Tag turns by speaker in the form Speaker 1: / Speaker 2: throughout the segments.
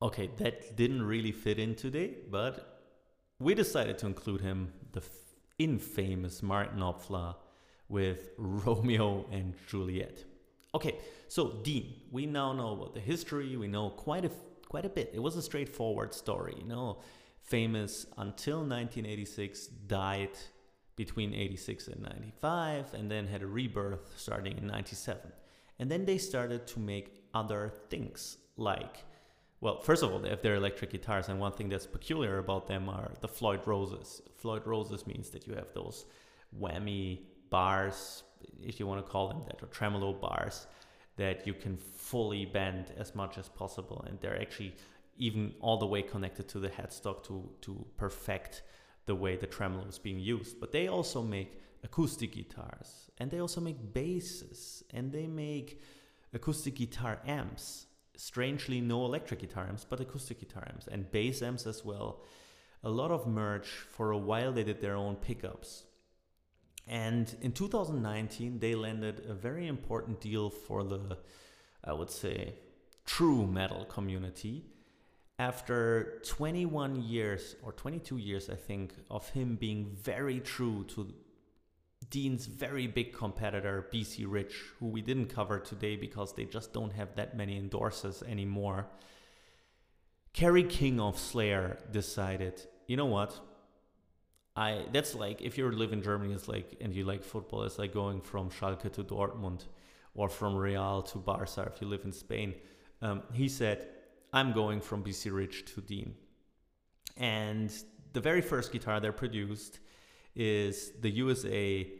Speaker 1: Okay, that didn't really fit in today, but we decided to include him, the infamous Martin Knopfler, with Romeo and Juliet. Okay, so Dean, we now know about the history. We know quite a quite a bit. It was a straightforward story, you know. Famous until 1986, died between 86 and 95, and then had a rebirth starting in 97. And then they started to make other things like, well, first of all, they have their electric guitars, and one thing that's peculiar about them are the Floyd Roses. Floyd Roses means that you have those whammy bars, if you want to call them that, or tremolo bars that you can fully bend as much as possible, and they're actually even all the way connected to the headstock to to perfect the way the tremolo is being used. But they also make acoustic guitars, and they also make basses, and they make acoustic guitar amps. Strangely, no electric guitar amps, but acoustic guitar amps and bass amps as well. A lot of merch. For a while, they did their own pickups. And in 2019, they landed a very important deal for the, I would say, true metal community. After 21 years or 22 years, I think, of him being very true to Dean's very big competitor, BC Rich, who we didn't cover today because they just don't have that many endorsers anymore. Kerry King of Slayer decided, you know what? I that's like if you live in Germany, it's like and you like football, it's like going from Schalke to Dortmund or from Real to Barca if you live in Spain. Um, he said, "I'm going from BC Rich to Dean," and the very first guitar they produced is the USA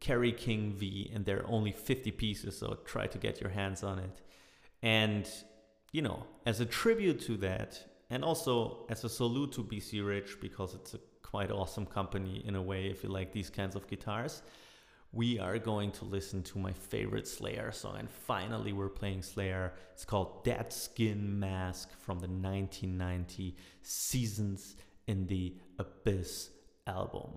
Speaker 1: Kerry King V, and there are only 50 pieces, so try to get your hands on it. And you know, as a tribute to that, and also as a salute to BC Rich because it's a quite awesome company in a way if you like these kinds of guitars. We are going to listen to my favorite Slayer song, and finally, we're playing Slayer. It's called Dead Skin Mask from the 1990 Seasons in the Abyss album.